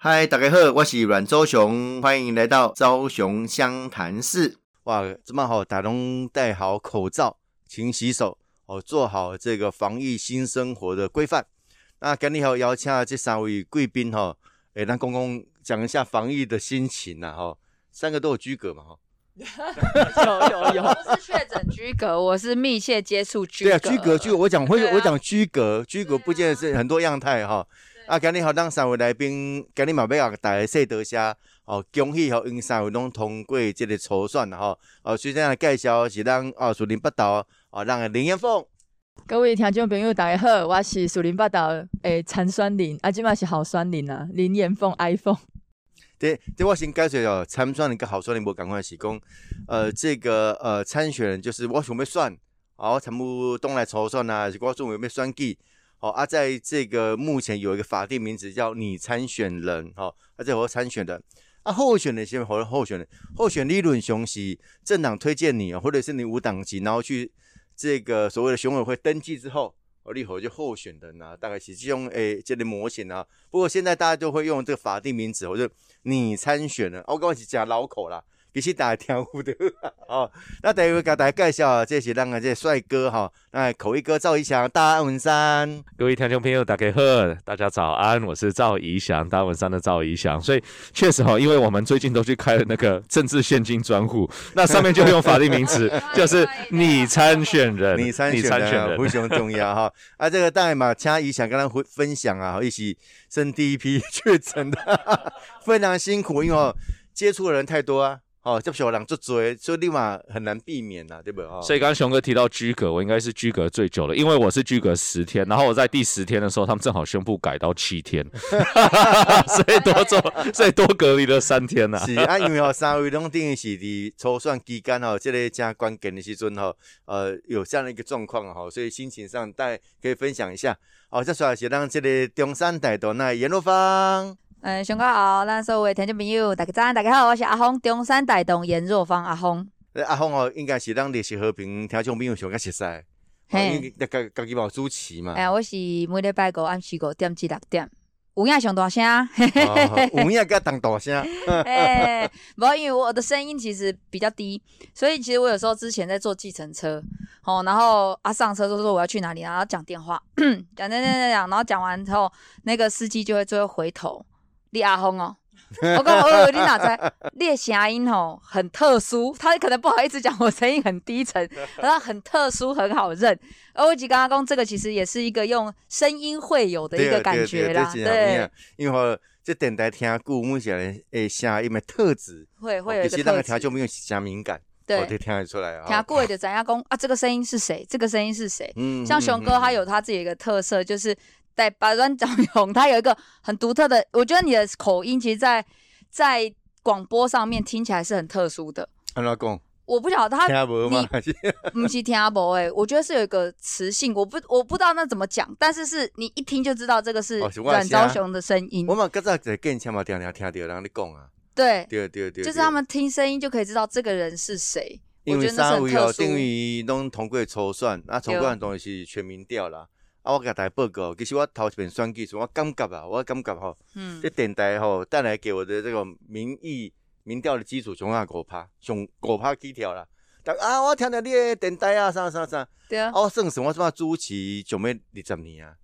嗨，大家好，我是阮周雄，欢迎来到昭雄湘潭市。哇，这么好，大家戴好口罩，勤洗手哦，做好这个防疫新生活的规范。那今日好邀请这三位贵宾哈，诶，让公公讲一下防疫的心情呐哈。三个都有居隔嘛哈。有有有，不是确诊居隔，我是密切接触居隔。对啊，居隔居，我讲会我讲居隔居隔，不见得是很多样态哈。啊，今日好，咱三位来宾，今日嘛要大家说多些哦，恭喜吼，因三位拢通过即个初选吼。哦，首先来介绍是咱哦树林北道哦，咱林彦凤。各位听众朋友，大家好，我是树林北道诶陈选林，啊，即嘛是好选林啊，林彦凤 iPhone。对，对我先介绍哦，参选人跟好选人无赶快是讲，呃，这个呃参选人就是我想要选，哦，全部东来初选啊，是我准备要选举，哦啊，在这个目前有一个法定名字叫你参选人，哦，啊，这我参选的，啊，候选人先或者候选人，候选理论上是政党推荐你啊，或者是你无党籍，然后去这个所谓的选委会登记之后。立候就候选人啊，大概是这种诶，这类模型啊。不过现在大家都会用这个法定名字，我就你参选了，我刚是讲老口啦。其实大家听不的 哦。那等会给大家介绍，这是咱个这帅哥哈，那口译哥赵怡翔、大安文山。各位听众朋友，大家好，大家早安，我是赵怡翔，大安文山的赵怡翔。所以确实哈，因为我们最近都去开了那个政治现金专户，那上面就用法定名词，就是你参选人，你参选人非常重要哈。啊，这个大然嘛，请怡翔跟他分分享啊，一起升第一批确诊的，非常辛苦，因为接触的人太多啊。哦，接受人做追，所以立马很难避免呐，对不？所以刚刚熊哥提到居隔，我应该是居隔最久了，因为我是居隔十天，然后我在第十天的时候，他们正好宣布改到七天，所以多做，所以多隔离了三天呐。是啊，因为哦，三位拢等于是伫抽算期间哦，这个加关键的时阵哦，呃，有这样的一个状况哈，所以心情上大家可以分享一下。哦，再说是让这个中山大道那严路方。嗯，上课好，咱所有听众朋友，大家早，大家好，我是阿峰，中山大东严若芳阿峰。阿峰哦，应该是咱历史和平听众朋友上较熟悉，嘿，家家己无主持嘛。哎，我是每礼拜五暗时五点至六点，有影上大声，有影甲当大声。哎，无，因为我的声音其实比较低，所以其实我有时候之前在坐计程车，哦，然后啊上车就说我要去哪里，然后讲电话，讲讲讲讲讲，然后讲完之后，那个司机就会最后回头。李阿峰哦，我讲哦，你哪在？你的声音哦很特殊，他可能不好意思讲我声音很低沉，然后很特殊，很好认。而我刚刚讲这个其实也是一个用声音会有的一个感觉啦，对。因为这电台听故目前诶声音的特质，会会有一个特质。那个听就没有加敏感，对，就听得出来啊。听过的咱家公啊？这个声音是谁？这个声音是谁？嗯，像熊哥他有他自己一个特色，就是。在巴端张勇，他有一个很独特的，我觉得你的口音，其实，在在广播上面听起来是很特殊的。安怎讲？我不晓得他，你 不是听阿伯哎，我觉得是有一个磁性，我不我不知道那怎么讲，但是是你一听就知道这个是阮昭雄的声音。我嘛刚才在跟前嘛听听听到，然后你讲啊，对对对对，就是他们听声音就可以知道这个人是谁。因为三位哦，等于拢通过抽算，那抽算东西是全民调啦。啊，我甲大家报告，其实我头一遍选举时，我感觉啊，我感觉吼，这电台吼带来给我的这个民意民调的基础，从啊五趴，从五趴起跳啦。但啊，我听到你的电台啊，啥啥啥，对啊，我，算什么什么朱奇九妹二十年啊，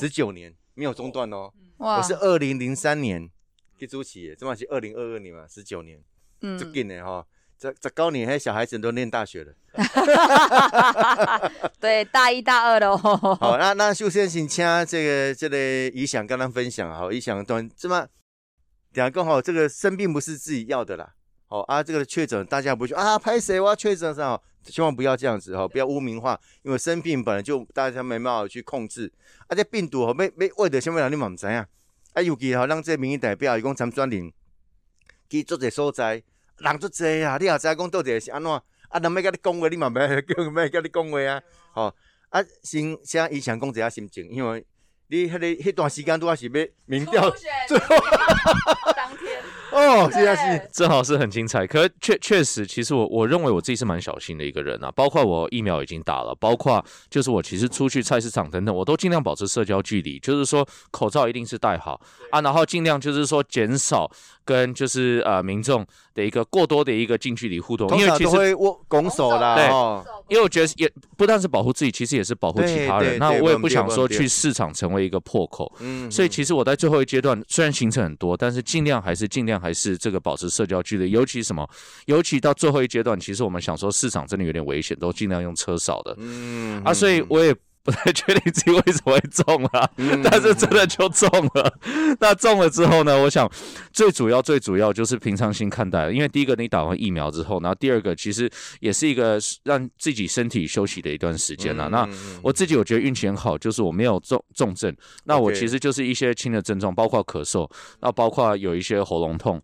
十九年没有中断哦。我是二零零三年去主持的，这嘛是二零二二年嘛，十九年，嗯，足紧的吼。这这高年，还小孩子都念大学了。对，大一、大二的 好，那那秀先请这个这个怡想跟他分享好，怡想端这么两个好，这个生病不是自己要的啦。好啊，这个确诊大家不去啊，拍谁我要确诊上，千万不要这样子哈，不要污名化，因为生病本来就大家没办法去控制，而且病毒哈没没为的什么人你嘛唔知啊，啊尤其哈让这民意代表伊讲参专领去做者所在。人足济啊！你也知讲到底是安怎？啊，人要甲你讲话，你嘛要叫要甲你讲话啊！吼啊，先先以前讲一下心情，因为你迄个迄段时间都还是要民调最后当天 哦，是啊是，正好是很精彩。可确确实，其实我我认为我自己是蛮小心的一个人啊，包括我疫苗已经打了，包括就是我其实出去菜市场等等，我都尽量保持社交距离，就是说口罩一定是戴好啊。啊，然后尽量就是说减少跟就是呃民众的一个过多的一个近距离互动，因为其实会握拱手啦，对哦，因为我觉得也不但是保护自己，其实也是保护其他人。那我也不想说去市场成为一个破口。嗯所以其实我在最后一阶段，虽然行程很多，但是尽量还是尽量还是这个保持社交距离。尤其什么，尤其到最后一阶段，其实我们想说市场真的有点危险，都尽量用车少的嗯啊。所以我也不太确定自己为什么会中啊，嗯但是真的就中了。那中了之后呢，我想最主要最主要就是平常心看待，因为第一个你打完疫苗之后，然后第二个其实也是一个让自己身体休息的一段时间啊。那嗯我自己我觉得运气很好，就是我没有重重症，那我其实就是一些轻的症状，包括咳嗽，那包括有一些喉咙痛。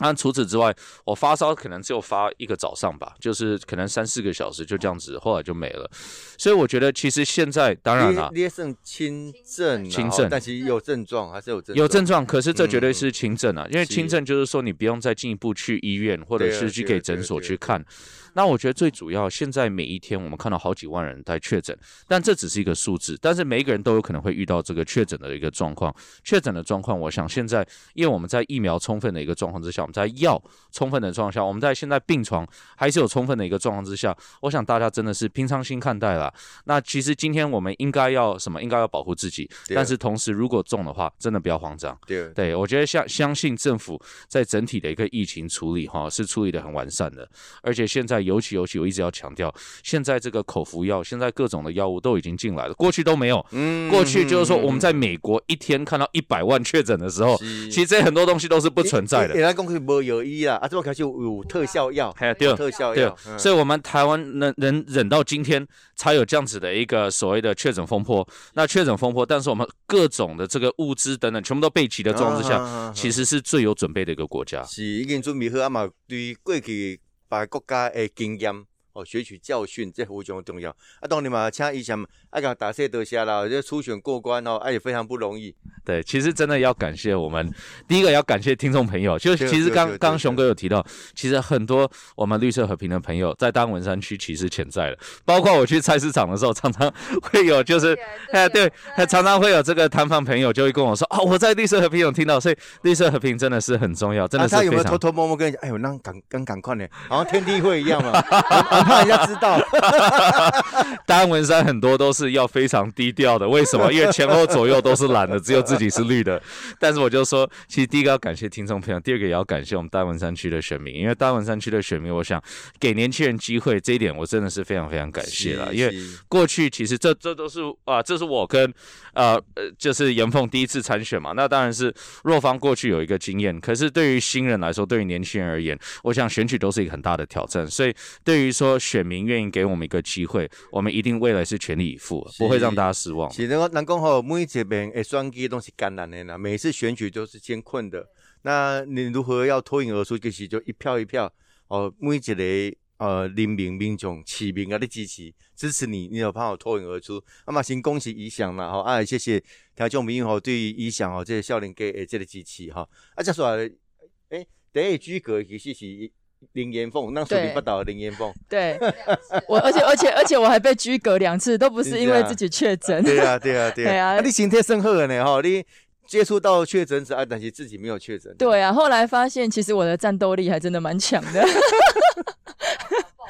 那除此之外，我发烧可能只有发一个早上吧，就是可能三四个小时就这样子，后来就没了。所以我觉得其实现在当然啦，你你算轻症啊，轻症但其实有症状还是有症有症状，可是这绝对嗯是轻症啊，因为是轻症就是说你不用再进一步去医院，或者是去给诊所去看。那我觉得最主要，现在每一天我们看到好几万人在确诊，但这只是一个数字，但是每一个人都有可能会遇到这个确诊的一个状况。确诊的状况，我想现在因为我们在疫苗充分的一个状况之下，我们在药充分的状况下，我们在现在病床还是有充分的一个状况之下，我想大家真的是平常心看待啦。那其实今天我们应该要什么？应该要保护自己，但是同时如果中的话，真的不要慌张。对对，我觉得相相信政府在整体的一个疫情处理哈是处理的很完善的，而且现在尤其尤其我一直要强调，现在这个口服药，现在各种的药物都已经进来了，过去都没有。嗯过去就是说我们在嗯美国一天看到一百万确诊的时候，其实这很多东西都是不存在的。原来讲是没有医啊，啊，这么开始有有特效药，哎对有特效药，，嗯所以我们台湾能能忍到今天，才有这样子的一个所谓的确诊风波。那确诊风波，但是我们各种的这个物资等等，全部都备齐的状况之下，下其实是最有准备的一个国家。是已经准备好，啊嘛，对过去别个国家的经验哦，学取教训，这非常重要。啊，当然嘛，请医生啊，甲打谢得下啦，这初选过关哦，啊也非常不容易。对，其实真的要感谢我们，第一个要感谢听众朋友，就其实刚刚熊哥有提到，其实很多我们绿色和平的朋友在大文山区其实潜在的，包括我去菜市场的时候，常常会有就是，哎对，常常会有这个摊贩朋友就会跟我说，哦，我在绿色和平有听到，所以绿色和平真的是很重要，真的啊是非常他有没有偷偷摸摸跟你讲？哎呦，那赶赶赶快呢，好像天地会一样嘛，很 怕人家知道。大安文山很多都是要非常低调的，为什么？因为前后左右都是蓝的，只有自己是绿的。但是我就说，其实第一个要感谢听众朋友，第二个也要感谢我们单文山区的选民，因为单文山区的选民，我想给年轻人机会，这一点我真的是非常非常感谢了。因为过去其实这这都是啊、这是我跟呃呃，就是严凤第一次参选嘛。那当然是若方过去有一个经验，可是对于新人来说，对于年轻人而言，我想选举都是一个很大的挑战。所以对于说选民愿意给我们一个机会，我们一定未来是全力以赴，不会让大家失望。是那个人讲吼，每一边的选举都是艰难的啦，每次选举都是艰困的。那你如何要脱颖而出？就是就一票一票哦，每一个呃人民民众市民啊，你支持支持你，你有办法脱颖而出。啊嘛，先恭喜理想啦，吼啊，谢谢听众朋友吼对于理想吼这个少年家的这个支持哈。啊，再说来，诶，第一个举格其实是林岩凤，那属对林不倒的林岩凤。对，我而且而且而且我还被拘隔两次，都不是因为自己确诊。对啊，对啊，对 对啊啊。你身体生好的呢，哈，你接触到确诊者啊，但是自己没有确诊。对啊，后来发现其实我的战斗力还真的蛮强的。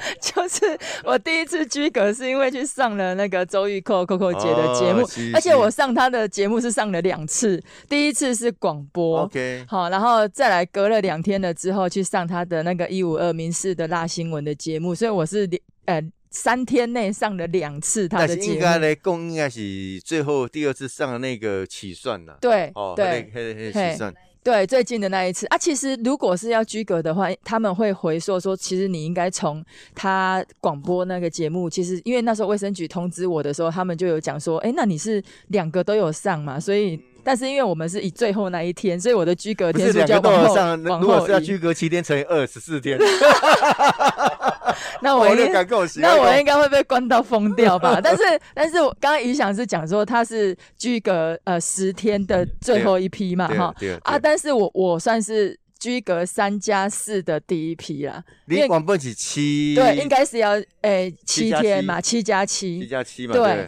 就是我第一次居格是因为去上了那个周玉蔻 Coco 姐的节目，哦而且我上她的节目是上了两次，第一次是广播。OK，好，然后再来隔了两天了之后去上她的那个一五二民事的辣新闻的节目，所以我是连呃三天内上了两次她但是应的节目。该来共，应该是最后第二次上的那个起算呐。对、哦，对，嘿起算，对，最近的那一次啊，其实如果是要居隔的话，他们会回溯说，其实你应该从他广播那个节目，其实因为那时候卫生局通知我的时候，他们就有讲说，哎，那你是两个都有上嘛，所以。但是因为我们是以最后那一天，所以我的居隔天数是两个都就要往后有上。如果是要。居隔七天乘以二十四天，那我应那我应该会被关到疯掉吧？但是，但是我刚刚余想是讲说他是居隔呃十天的最后一批嘛，哈。啊，但是我我算是居隔三加四的第一批啦，因你为广播是七，对，应该是要诶七七天嘛，七加七。七，加七嘛，对。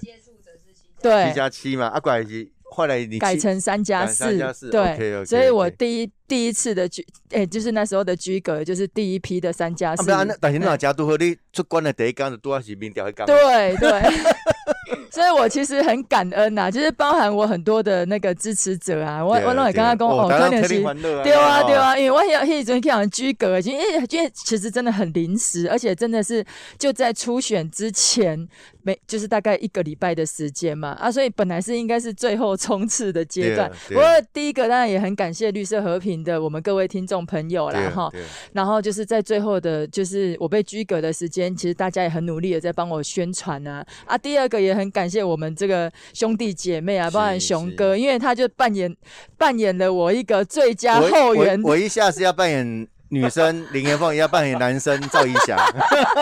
对，对。七加七嘛，啊，怪是后来你改成三加四对所以我第一第一次的居，哎、就是那时候的居格，就是第一批的三加啊，四但是你嗯若加拄好，你出关的第一缸的都要是民调迄工。对对，所以我其实很感恩呐、就是包含我很多的那个支持者啊，我我拢会跟他讲哦，对啊大家特可能是对啊，对，哦啊，因为我有迄阵去人居格，因为因为其实真的很临时，而且真的是就在初选之前，没就是大概一个礼拜的时间嘛啊，所以本来是应该是最后冲刺的阶段。对不过第一个当然也很感谢绿色和平的我们各位听众朋友啦哈，然后就是在最后的，就是我被居格的时间，其实大家也很努力的在帮我宣传啊。啊。第二个也很感谢我们这个兄弟姐妹啊，包含熊哥，因为他就扮演扮演了我一个最佳我后援我我一下是要扮演女生林元凤，也要扮演男生赵一翔。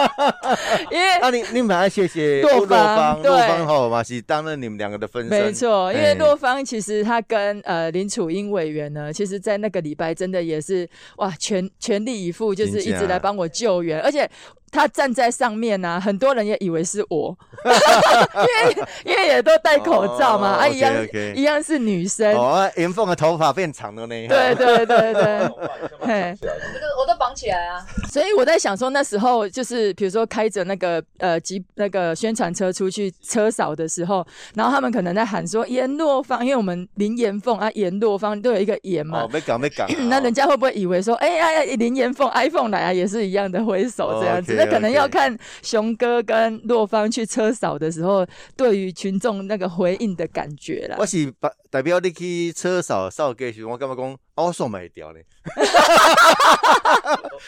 因为 那你你们还谢谢洛洛芳对洛芳吼嘛是担任你们两个的分身。没错，因为哎洛芳其实他跟呃林楚英委员呢，其实在那个礼拜真的也是哇全全力以赴，就是一直来帮我救援，而且。他站在上面呢、啊，很多人也以为是我，因为因为也都戴口罩嘛，哦啊一样一样是女生，哦，啊元凤的头发变长了呢。对对对对，嘿，我都我起来啊。所以我在想说，那时候就是比如说开着那个呃集那个宣传车出去车扫的时候，然后他们可能在喊说阎洛芳，因为我们林岩凤啊阎洛芳都有一个阎嘛哦，，没讲没讲。那人家会不会以为说，哎呀呀，林岩凤 iPhone 来啊，也是一样的挥手这样子？哦那可能要看熊哥跟洛芳去车扫的时候，对于群众那个回应的感觉啦我。是代代表你去车扫扫街时，我感觉讲，啊，我送买掉呢。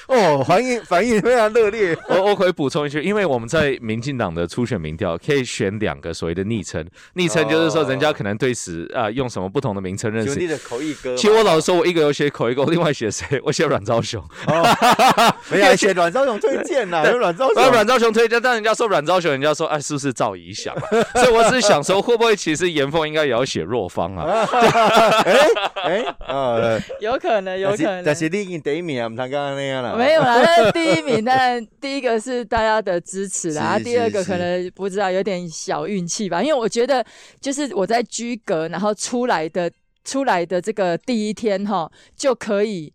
哦，反应反应非常热烈。我我可以补充一句，因为我们在民进党的初选民调可以选两个所谓的昵称，昵称就是说人家可能对此啊、用什么不同的名称认识。你的口译哥。其实我老实说，我一个有写口一个，我另外写谁？我写阮昭雄，哦 没有写阮昭雄推荐呐，有阮昭雄。阮昭雄推荐，但人家说阮昭雄，人家说哎是不是赵怡翔？所以我只是想说，会不会其实严凤应该也要写若芳啊？哎哎啊，有可能，有可能。但是你已经第一名啊，唔通刚刚那样啦。没有啦，但是第一名，当然第一个是大家的支持啦，第二个可能不知道有点小运气吧，因为我觉得就是我在居格，然后出来的出来的这个第一天哈就可以，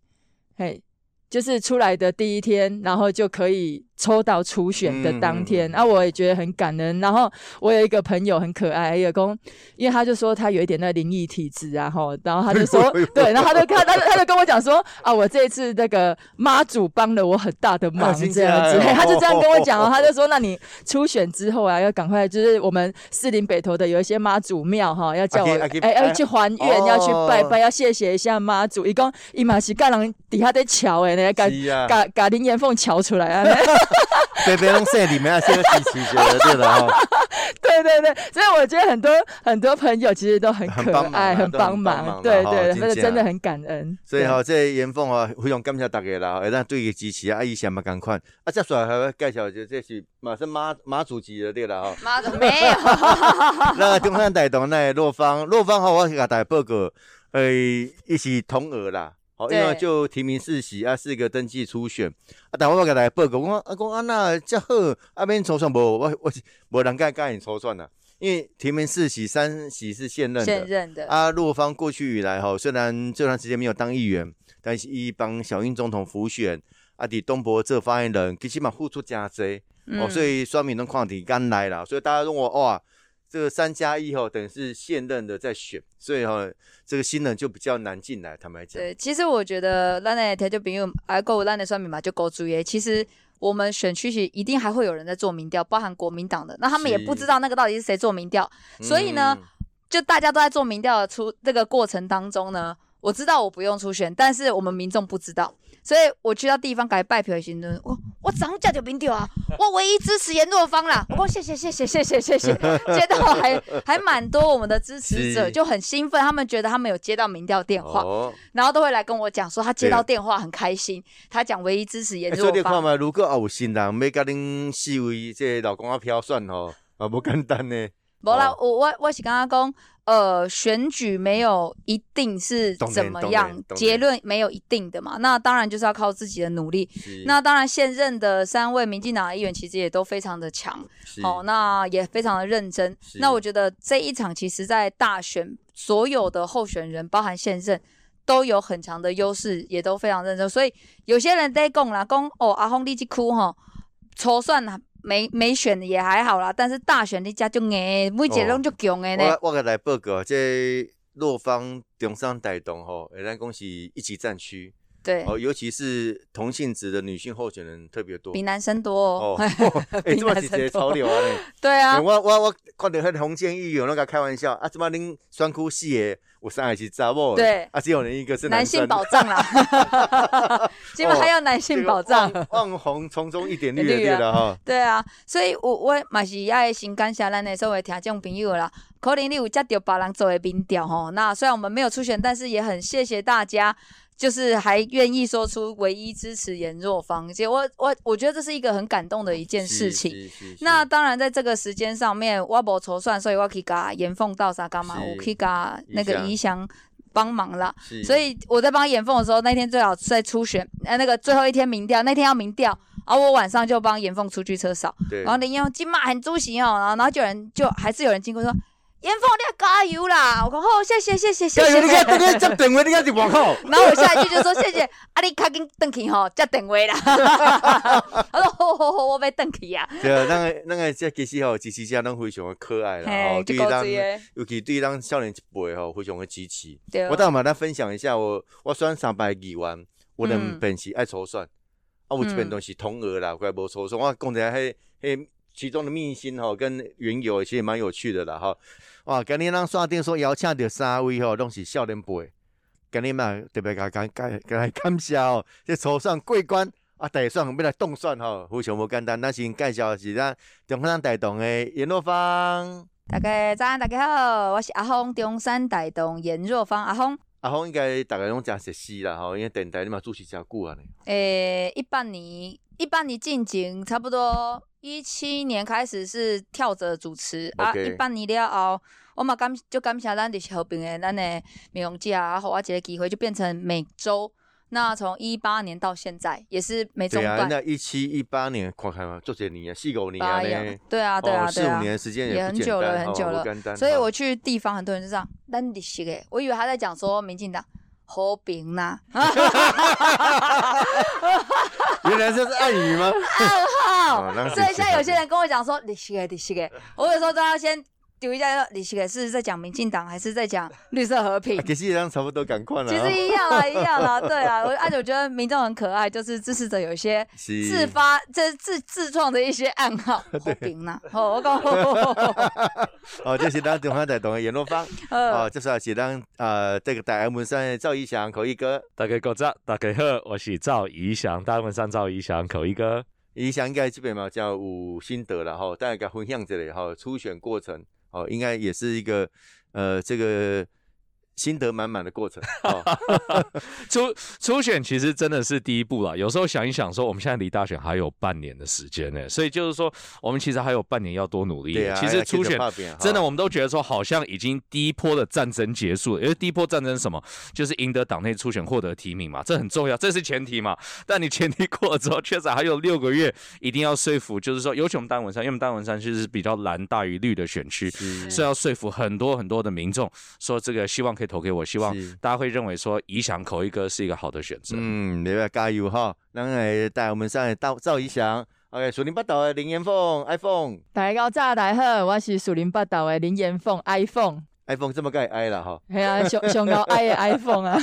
嘿，就是出来的第一天，然后就可以抽到初选的当天，嗯啊，我也觉得很感恩。然后我有一个朋友很可爱，有公，因为他就说他有一点那灵异体质啊，吼，然后他就说，对，然后他就他他 他就跟我讲说啊，我这一次那个妈祖帮了我很大的忙，这样子，他就这样跟我讲哦，他就说，那你初选之后啊，要赶快就是我们四林北投的有一些妈祖庙哈，要叫我哎要去还愿，哦要去拜拜，要谢谢一下妈祖，伊讲伊嘛是甲人底下在瞧诶，呢，甲是啊，甲甲林岩凤瞧出来啊。别别弄线里面啊，先洗洗觉得对的哦。对对对，所以我觉得很多很多朋友其实都很可爱，很都帮忙，对对，啦吼真的真的很感恩。所以吼，这严凤啊，非常感谢大家啦，会咱对伊支持啊，啊，以前嘛共款。啊，接下来还要介绍就这是马是马马祖级的对啦吼。妈的，没有。那中山大同那洛芳，洛芳吼，我给大家报告，呃，一起同额啦。好，因为就提名四席啊，四个登记初选啊，但我给大家报告，我讲啊讲啊那这好，啊免抽算无，我我无人敢甲因抽算啦，因为提名四席，三席是现任的。现任的，啊，洛方过去以来哈，虽然这段时间没有当议员，但是一帮小英总统辅选，啊，伫东博这发言人，其实嘛付出真多。哦，嗯所以双民都看底刚来了，所以大家认为哇，这个三加一哈，等于是现任的在选，所以哈、这个新人就比较难进来。坦白讲，对，其实我觉得咱的听众朋友，啊，够咱的算命嘛，就够注意。其实我们选区其实一定还会有人在做民调，包含国民党的，那他们也不知道那个到底是谁做民调，所以呢嗯，就大家都在做民调的出这个过程当中呢，我知道我不用出选，但是我们民众不知道，所以我去到地方改拜票的时候，我我涨价就民调啊，我唯一支持严若芳啦，我说谢谢谢谢谢谢谢谢，接到还还蛮多我们的支持者就很兴奋，他们觉得他们有接到民调电话，哦，然后都会来跟我讲说他接到电话很开心，他讲唯一支持严欸所若芳。以你看嘛，如果还有新人要甲恁四位这个老公啊票选吼，啊不简单呢。无啦，哦我我我是刚刚讲，呃，选举没有一定是怎么当样结论没有一定的嘛。那当然就是要靠自己的努力。那当然，现任的三位民进党的议员其实也都非常的强，好哦，那也非常的认真。那我觉得这一场其实，在大选所有的候选人，包含现任，都有很强的优势，也都非常认真。所以有些人在讲啦，讲哦，阿峰你去哭吼，筹算啦，没没选也还好啦，但是大选你家就硬，每一个拢就强的呢。我我给来报告，这洛方中山带动吼，诶，咱讲是一级战区。对，哦，尤其是同性质的女性候选人特别多，比男生多哦。哎，这么直接潮流啊！对啊，我我我看到很红建议有那个开玩笑啊，怎么恁酸哭戏耶？我上海是查某，对，啊，只有人一个是男性保障啦，基本还有男性保障，望红从中一点绿对了哈。对啊，所以我我嘛是爱先感谢咱的所有听众朋友啦。可能你有接到别人做的民调吼，那虽然我们没有出选，但是也很谢谢大家。就是还愿意说出唯一支持颜若芳，其实我我我觉得这是一个很感动的一件事情。那当然在这个时间上面，我无筹算，所以我可以加严凤到啥干嘛？我可以加那个怡翔帮忙啦。所以我在帮严凤的时候，那天最好在初选，呃，那个最后一天民调，那天要民调，然后我晚上就帮严凤出去车扫。然后林彦金马很主席哦，然后然后就有人就还是有人经过说。严凤，你要加油啦！我讲好，谢谢谢谢谢谢。你看，你接电话，你看是外口。然后我下一句就说谢谢，啊，你赶紧登去吼，接电话啦。我说好好好，我要登去啊。对啊，那个那个这其实吼，支持者拢非常的可爱啦，吼，对当尤其对当少年一辈吼，非常的支持。我当然把它分享一下，我我选三百几万，我两本是爱筹算，啊，我这边东西同额啦，怪无筹算，我讲一下迄迄其中的秘辛吼，跟缘由其实蛮有趣的啦，哈。哇！今日咱刷顶说邀请到三位吼，拢是少年辈。今日嘛特别甲感感感感谢哦，这初选过关啊，大选要来动算吼，非常无简单。咱先介绍是咱中山大同的严若芳。大家早安，大家好，我是阿峰，中山大同严若芳阿峰。阿峰应该大概拢诚熟悉啦，吼，因为电台你嘛主持真久啊呢。诶，一八年，一八年进前差不多。一七年开始是跳着主持啊，一八年了后，我嘛感就感谢咱就是和平的咱诶美容姐啊，互我一个机会就变成每周。那从一八年到现在也是没中断。那一七一八年看看嘛，做几年啊，四五年啊对啊对啊对啊，四五年的时间也很久了很久了。所以我去地方，很多人就这样，我以为他在讲说民进党。和平呐，原来这是暗语吗？暗号。所以现在有些人跟我讲说，我有时候都要先。丢一下，你是是在讲民进党，还是在讲绿色和平？其实一样，差不多赶快了。其实一样啊，一样啊，对啊。我而且我觉得民众很可爱，就是支持者有一些自发、这自自创的一些暗号。和平呐，好，我讲。哦，这是咱中央台同的联络方。哦，就是是咱呃这个台湾山赵一翔口译哥。大家早早，大家好，我是赵怡翔，台湾山赵怡翔口译哥。怡翔应该这边嘛叫有心得了哈，大家分享这里哈，初选过程。哦，应该也是一个，呃，这个。心得满满的过程。初初选其实真的是第一步了。有时候想一想，说我们现在离大选还有半年的时间呢，所以就是说，我们其实还有半年要多努力。对啊其实初选真的，我们都觉得说，好像已经第一波的战争结束了。因为第一波战争什么，就是赢得党内初选，获得提名嘛，这很重要，这是前提嘛。但你前提过了之后，确实还有六个月，一定要说服，就是说，尤其我们丹文山，因为我们丹文山其实是比较蓝大于绿的选区，是要说服很多很多的民众，说这个希望可以。投给我，希望大家会认为说怡翔口一哥是一个好的选择。嗯，你要加油哈！那来带我们上来到赵怡翔，OK，树林八岛的林岩凤，iPhone。大家早，大家好，我是树林八岛的林岩凤，iPhone。iPhone 这么盖 i 了哈？系啊，上上高 i 的 iPhone 啊。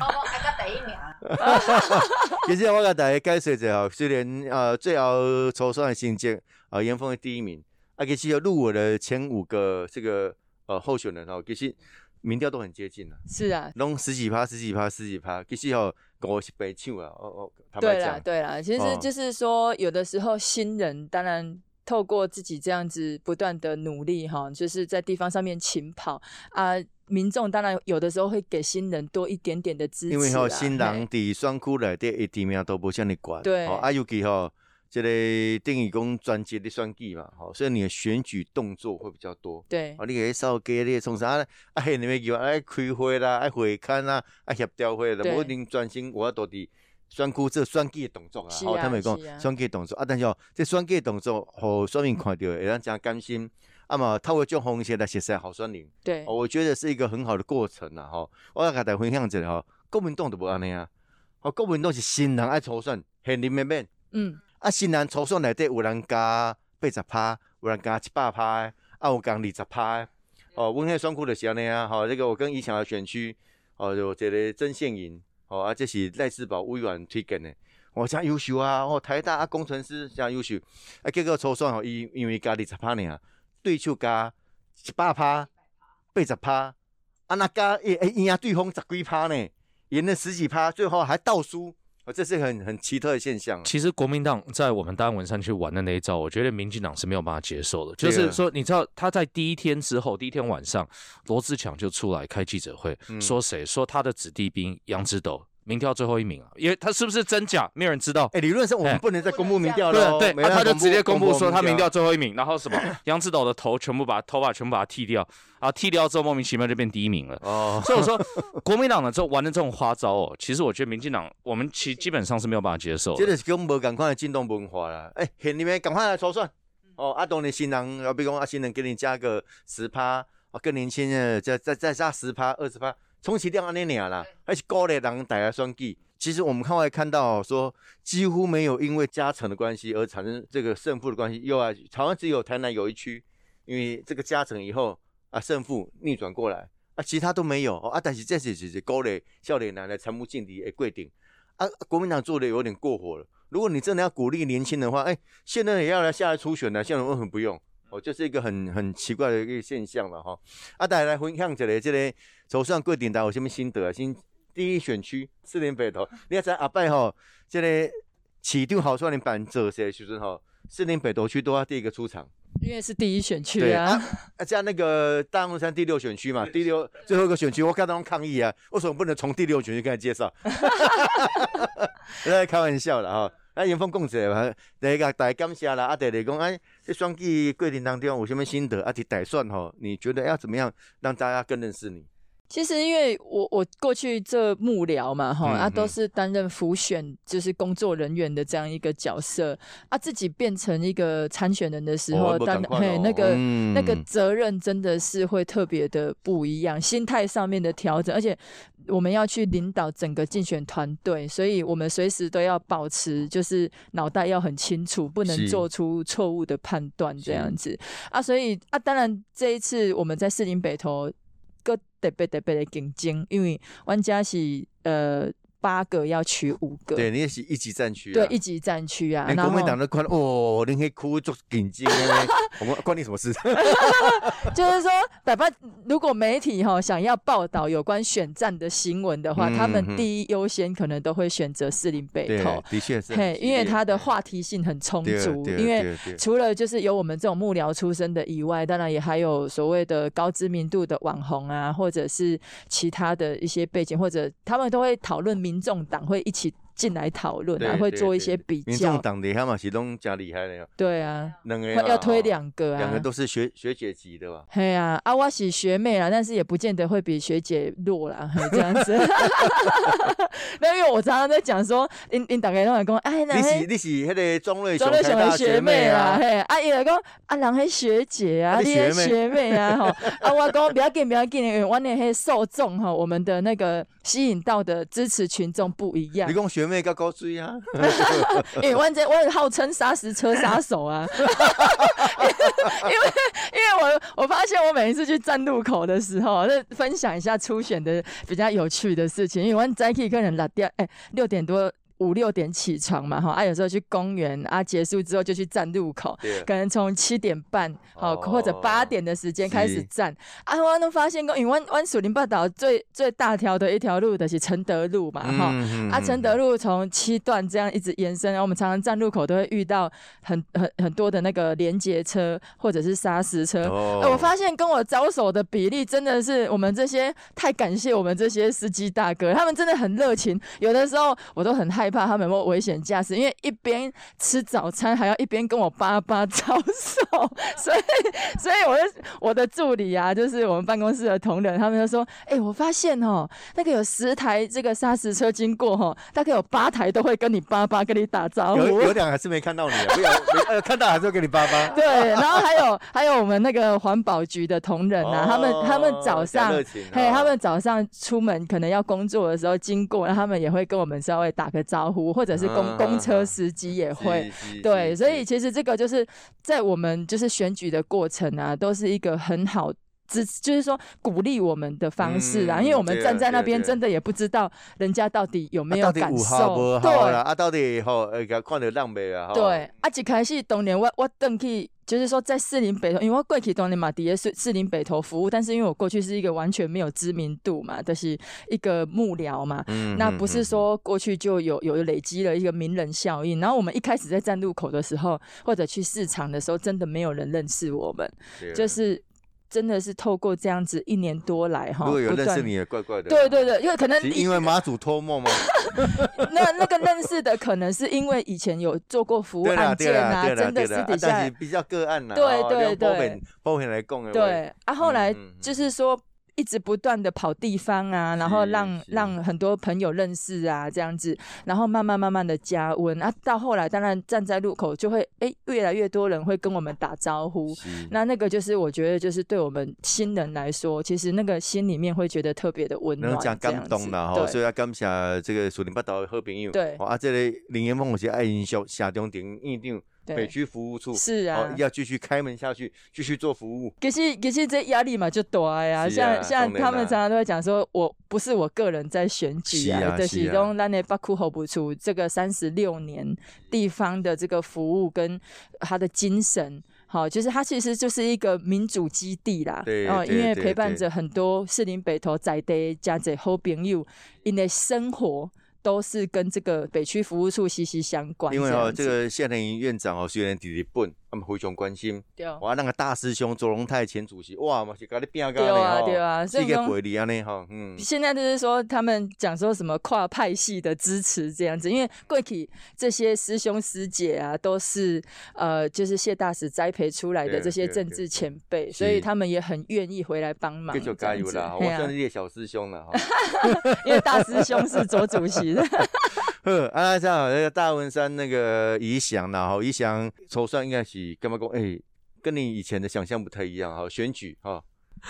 我爱个第一名。其实我给大家解释一下，虽然呃最后抽出的成绩啊，彦凤的第一名，啊，其实要入围的前五个这个。呃，候选人哦，其实民调都很接近了。是啊，弄十几趴、十几趴、十几趴，其实哦，我是被抢了。哦哦，对啦对啦，其实就是说，有的时候新人当然透过自己这样子不断的努力哈，就是在地方上面勤跑啊，民众当然有的时候会给新人多一点点的支持。因为吼，新人伫选区内底一提名都不像你管。对，啊，尤其吼。这个定义讲专辑的选举嘛，吼，所以你的选举动作会比较多。对，啊，你可以稍给你从啥啊？嘿，你咪叫爱开会啦，爱会看啦，爱协调会啦，无一定专心我到底选举这选举的动作啊。好，他们讲选举动作啊，但是哦，这选举动作，互选民看到会让真甘心。啊嘛透过种方式来实现候选人，对哦，我觉得是一个很好的过程啦吼。我要甲大家分享一下吼，国民党都无安尼啊，哦，国民党是新人爱初选，现任的免。嗯，啊，新人初选内底有人加八十趴，有人加一百趴的，啊有加二十趴的。哦，阮迄选区就是安尼啊，吼、这个我跟以前的选区，哦，有一个曾宪营，哦，啊，这是赖世宝委员推荐的，哦，真优秀啊，哦，台大啊工程师真优秀，啊，结果初选吼，伊因为加二十趴尔，对手加一百趴，八十趴，啊，那加诶诶赢对方十几趴呢，赢了十几趴，最后还倒输，哦，这是很很奇特的现象啊。其实国民党在我们大安文山去玩的那一招，我觉得民进党是没有办法接受的。就是说，你知道他在第一天之后，第一天晚上，罗志强就出来开记者会，嗯说谁说他的子弟兵杨志斗民调最后一名啊，因为他是不是真假，没有人知道。哎、理论上我们哎不能再公布民调对了、哦，对，啊没他就直接公布说他民调最后一名，然后什么 杨志斗的头全部把头发全部把它剃掉，然后剃掉之后莫名其妙就变第一名了。哦，所以我说，国民党的这种玩的这种花招哦，其实我觉得民进党我们其基本上是没有办法接受的。这个是跟无赶快的进动文化啦。哎、现你们赶快来筹算哦，啊，东的新人，要比如讲啊，新人给你加个十趴，啊，更年轻的再再再加十趴、二十趴，充其量安尼尔啦，还是高丽人大家选举。其实我们看外看到、说，几乎没有因为加成的关系而产生这个胜负的关系。又啊，好像只有台南有一区，因为这个加成以后啊，胜负逆转过来啊，其他都没有哦啊。但是这是只是高丽、笑脸男的参谋劲敌诶规定啊，国民党做的有点过火了。如果你真的要鼓励年轻人的话，哎、现在也要来下来初选呢，现在为什么不用？哦，这是一个很很奇怪的一个现象了哈。啊，大家来分享一下这个走上规定大家有什么心得啊？新第一选区四林北投，你要知道阿拜吼，这个市长候选人办做些时阵吼，四林北投区都要第一个出场。因为是第一选区对啊，啊，像那个大安山第六选区嘛，第六最后一个选区，我看到他们抗议啊，为什么不能从第六选区开始介绍？在开玩笑啦哈。啊，严峰讲一下，第一个大感谢啦，啊，第二讲哎，这选举过程当中有什么心得啊？伫打算吼，你觉得要怎么样让大家更认识你？其实因为我我过去这幕僚嘛哈，嗯啊都嗯。是担任辅选就是工作人员的这样一个角色啊，自己变成一个参选人的时候，不担哦嘿那个、那个嗯责任真的是会特别的不一样，心态上面的调整，而且我们要去领导整个竞选团队，所以我们随时都要保持就是脑袋要很清楚，不能做出错误的判断这是。样子。啊，所以啊，当然这一次我们在士林北投。特别特别的竞争，因为阮遮是呃八个要取五个，对，你也是一级战区啊，对一级战区啊，国民党都看哦，恁迄区做顶级，我们关你什么事？就是说，百般如果媒体哈、想要报道有关选战的新闻的话，嗯他们嗯。第一优先可能都会选择四林北对投，，的确是很嘿，因为它的话题性很充足，因为除了就是有我们这种幕僚出身的以外，当然也还有所谓的高知名度的网红啊，或者是其他的一些背景，或者他们都会讨论，民民众党会一起进来讨论啊，会做一些比民众较。党的他嘛是拢真厉害的哦，对啊，两个会要推哦两个啊，两个都是学学姐级的吧？嘿啊、啊，我是学妹啦，但是也不见得会比学姐弱啦，这样子。那因为我常常在讲说，因因大概都会讲，哎，人你是你是迄个庄瑞庄瑞雄的学妹啦，啊，嘿，啊，伊就讲，啊，人迄学姐啊，啊你你迄学妹。学妹啊，吼，啊，我讲不要紧，不要紧，因为我那迄受众哈，我们的那个吸引到的支持群众不一样。你，讲学妹较高追啊？因为我这我号称砂石车杀手啊，因为因为我我发现我每一次去站路口的时候，那分享一下初选的比较有趣的事情，因为我早起可能六点哎六点多。五六点起床嘛，哈啊，有时候去公园啊，结束之后就去站路口，可能从七点半好、哦或者八点的时间开始站。啊，我都发现讲，因为湾湾属林半岛最最大条的一条路的是承德路嘛，哈、嗯啊，承德路从七段这样一直延伸，然后我们常常站路口都会遇到很很很多的那个连接车或者是砂石车。我发现跟我招手的比例真的是我们这些太感谢我们这些司机大哥，他们真的很热情。有的时候我都很害害怕他们有没有危险驾驶，因为一边吃早餐还要一边跟我爸爸招手，所以所以我的我的助理啊，就是我们办公室的同仁，他们就说，哎、我发现哦，那个有十台这个砂石车经过哈，大概有八台都会跟你爸爸跟你打招呼有。有两个是没看到你有没呃看到还是会给你爸爸。对，然后还有还有我们那个环保局的同仁啊，他们他们早哦上嘿，哦他们早上出门可能要工作的时候经过，然后他们也会跟我们稍微打个招呼，或者是公、嗯公车司机也会。对，所以其实这个就是在我们就是选举的过程啊，都是一个很好支，就是说鼓励我们的方式啊，嗯因为我们站在那边真的也不知道人家到底有没啊有感受，无好啦？啊，到底吼呃，甲看到浪没啊？对，啊，一开始当年我我登去，就是说在士林北头，因为我过去当年嘛，底下是士林北头服务，但是因为我过去是一个完全没有知名度嘛，就是一个幕僚嘛。嗯那不是说过去就有有累积了一个名人效应，然后我们一开始在站路口的时候，或者去市场的时候，真的没有人认识我们，就是真的是透过这样子一年多来哈，如果有不认识你，也怪怪的。对对对，因为可能因为马祖托梦吗？那那个认识的可能是因为以前有做过服务案件啊，真的对啦，啊私底下但是比较个案呐。对哦对对用保险保险来讲的话，对啊，后来就是说。一直不断的跑地方啊，然后让让很多朋友认识啊，这样子，然后慢慢慢慢的加温。啊，到后来当然站在路口就会哎、越来越多人会跟我们打招呼，那那个就是我觉得就是对我们新人来说，其实那个心里面会觉得特别的温暖，能讲感动啦吼，子对。所以要感谢这个树林八岛的好朋友。对。哦啊，这里林彦峰我是爱英雄社中庭院长，北，区服务处。是啊哦，，要继续开门下去，继续做服务。可是可是这压力嘛就大呀，像像他们常常都会讲说，我不是我个人在选举是啊就是用咱的北区候补处这个三十六年地方的这个服务跟他的精神。好，就是它其实就是一个民主基地啦，对哦，因为陪伴着很多士林北投在地加这好朋友，因的生活都是跟这个北区服务处息息相关。因为哦，这个夏令营院长哦，虽然伫日本，他们非常关心。对哦哇，那个大师兄左荣泰前主席，哇，嘛是搞你拼干对啊嘞对啊所以说是一个鬼力安尼哈，嗯，现在就是说，他们讲说什么跨派系的支持这样子，因为贵体这些师兄师姐啊，都是呃，就是谢大使栽培出来的这些政治前辈，所以他们也很愿意回来帮忙。继续加油啦！我算是一个小师兄了哈。因为大师兄是左主席的。呵，啊，这样那个大文山那个宜祥啦，哈，宜祥筹算应该是干嘛讲？哎，跟你以前的想象不太一样哈，选举哈，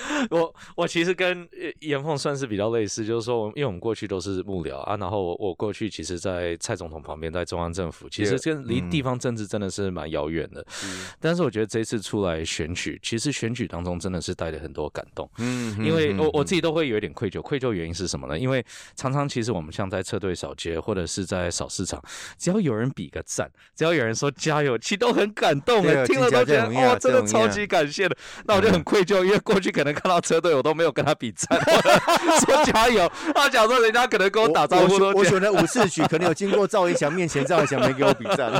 我我其实跟呃严凤算是比较类似，就是说，我因为我们过去都是幕僚啊，然后我我过去其实，在蔡总统旁边，在中央政府，其实跟离嗯地方政治真的是蛮遥远的。但是我觉得这一次出来选举，其实选举当中真的是带了很多感动。嗯因为我我自己己都会有一点愧疚，愧疚原因是什么呢？因为常常其实我们像在车队扫街或者是在扫市场，只要有人比个赞，只要有人说加油，其实都很感动哎，听了都觉得真的这样哦，真的超级感谢的。那我就很愧疚，因为过去可能看到车队我都没有跟他比赞，说加油，他讲说人家可能跟我打招呼我我选的五四曲，可能有经过赵一翔面前，赵一翔没给我比赞。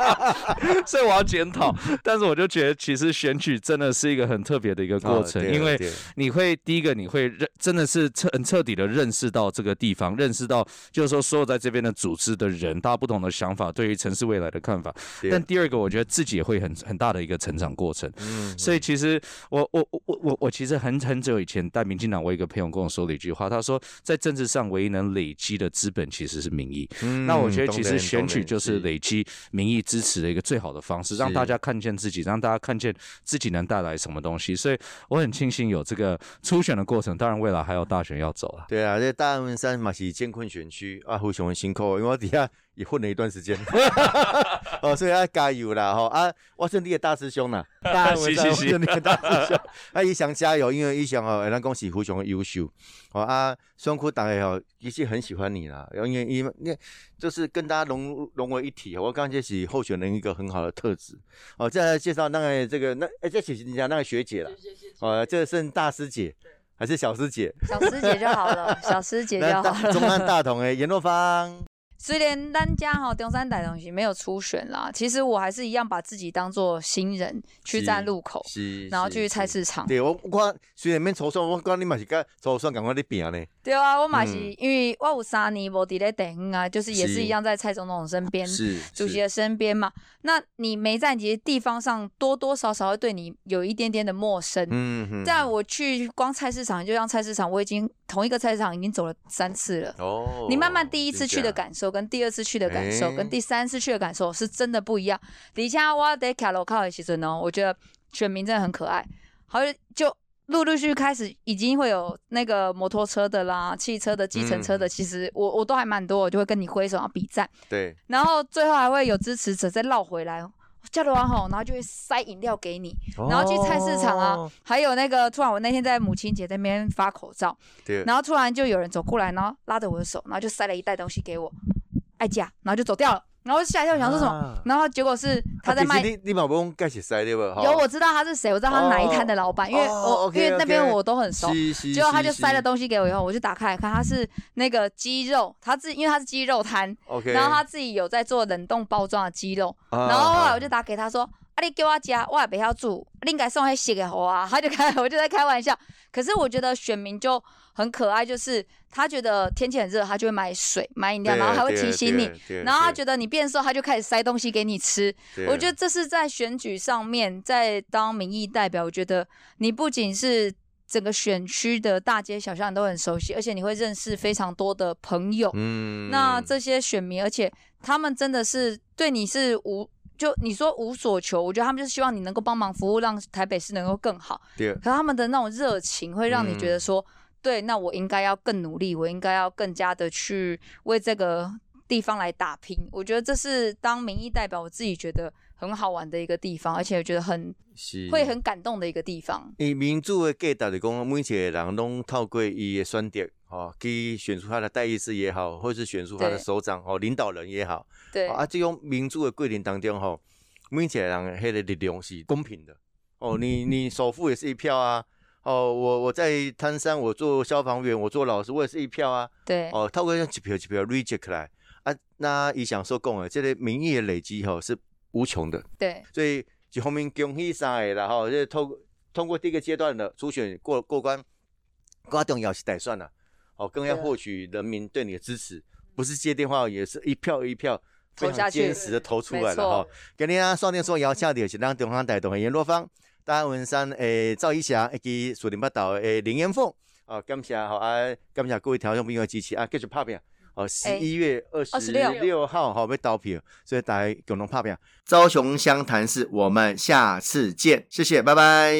所以我要检讨。但是我就觉得，其实选举真的是一个很特别的一个过程，因为你会第一个你会认真的是彻很彻底的认识到这个地方，认识到就是说所有在这边的组织的人，大家不同的想法，对于城市未来的看法。但第二个，我觉得自己也会很很大的一个成长过程。嗯所以其实我我我我我我其实很很久以前带民进党，我一个朋友跟我说了一句话，他说在政治上唯一能累积的资本其实是民意。嗯那我觉得其实选举就是累积民意支持的一个最好的方式，让大家看见自己，让大家看见自己能带来什么东西。所以我很庆幸有这个初选的过程，当然未来还有大选要走了。对啊，这大安文山嘛是艰困选区啊，非常的辛苦，因为我底下也混了一段时间，哦，所以要加油啦吼。啊！我是你的大师兄啦，大师兄。我是是 是。是你的大师兄，啊，伊翔加油，因为伊翔哦，咱讲是非常的优秀，哦啊，双库大家哦，其实很喜欢你啦，因为因就是跟大家融融为一体，我刚刚这是候选人一个很好的特质，哦，再来介绍那个这个那哎，这是人家那个学姐啦，哦，这个是大师姐还是小师姐？小师姐就好了，小师姐就好了。中安大同的严若芳，虽然咱家哈中山台东西没有初选啦，其实我还是一样把自己当做新人去站路口，是，然后去菜。市场。对，我我虽然免抽算，我讲你嘛是甲抽算，赶快咧拼呢。对啊，我嘛是嗯因为我有三年无伫咧地方啊，就是也是是一样在蔡总统身边。是是主席的身边嘛，那你没在其实地方上多多少少会对你有一点点的陌生。嗯哼但我去光菜市场，就像菜市场，我已经同一个菜市场已经走了三次了。哦，你慢慢第一次去的感受，跟第二次去的感受，哎跟第三次去的感受是真的不一样。底下我得卡罗靠的其实呢，我觉得选民真的很可爱，好就陆陆续续开始已经会有那个摩托车的啦、汽车的、计程车的，嗯。其实我我都还蛮多，我就会跟你挥手啊比赞，对，然后最后还会有支持者再绕回来。叫了完后，然后就会塞饮料给你，然后去菜市场啊，哦，还有那个突然我那天在母亲节那边发口罩，对，然后突然就有人走过来，然后拉着我的手，然后就塞了一袋东西给我，爱价，然后就走掉了。然后吓一跳，想说什么？啊然后结果是他在卖啊，你你嘛不用盖起塞对不？有我知道他是谁，我知道他是哪一摊的老板，因为哦我因为那边我都很熟。是是，结果他就塞了东西给我以后，我就打开来看，他是那个鸡肉，他自因为他是鸡肉摊，OK，然后他自己有在做冷冻包装的鸡肉，啊，然后后来我就打给他说：“啊，你给我加，我也不要煮，你应该送迄熟的给我啊。”他就开，我就在开玩笑。可是我觉得选民就很可爱，就是他觉得天气很热，他就会买水、买饮料，然后还会提醒你。然后他对觉得你变瘦，他就开始塞东西给你吃。我觉得这是在选举上面，在当民意代表，我觉得你不仅是整个选区的大街小巷你都很熟悉，而且你会认识非常多的朋友。嗯那这些选民，而且他们真的是对你是无，就你说无所求，我觉得他们就是希望你能够帮忙服务，让台北市能够更好。对可他们的那种热情，会让你觉得嗯说，对，那我应该要更努力，我应该要更加的去为这个地方来打拼。我觉得这是当民意代表，我自己觉得很好玩的一个地方，而且我觉得很是会很感动的一个地方。伊民主的价值就讲，每一个人拢透过伊的选择，吼、去选出他的代议士也好，或是选出他的首长、哦、领导人也好，对，啊，这种民主的桂林当中，吼，每一个人迄个力量是公平的。哦，你你首富也是一票啊，哦，我我在摊山，我做消防员，我做老师，我也是一票啊。对，哦，透过这样一票一票 reject 来啊，那以想说讲的，这个民意的累积吼、是无穷的。对，所以一方面恭喜三个啦吼，就通过通过第一个阶段的初选过过关，更重要是歹算啦，哦，更要获取人民对你的支持，不是接电话，也是一票一票非常坚实的投出来了哈。今天啊，双电说邀请到是咱中央台东的阎罗芳、大安文山诶赵一霞以及树林八岛诶林彦凤，啊，感谢好啊，感谢各位听众朋友的支持啊，继续拍片。哦，十一月二十26六号好要投票，所以大家共同拍片。高雄湘潭市，我们下次见，谢谢，拜拜。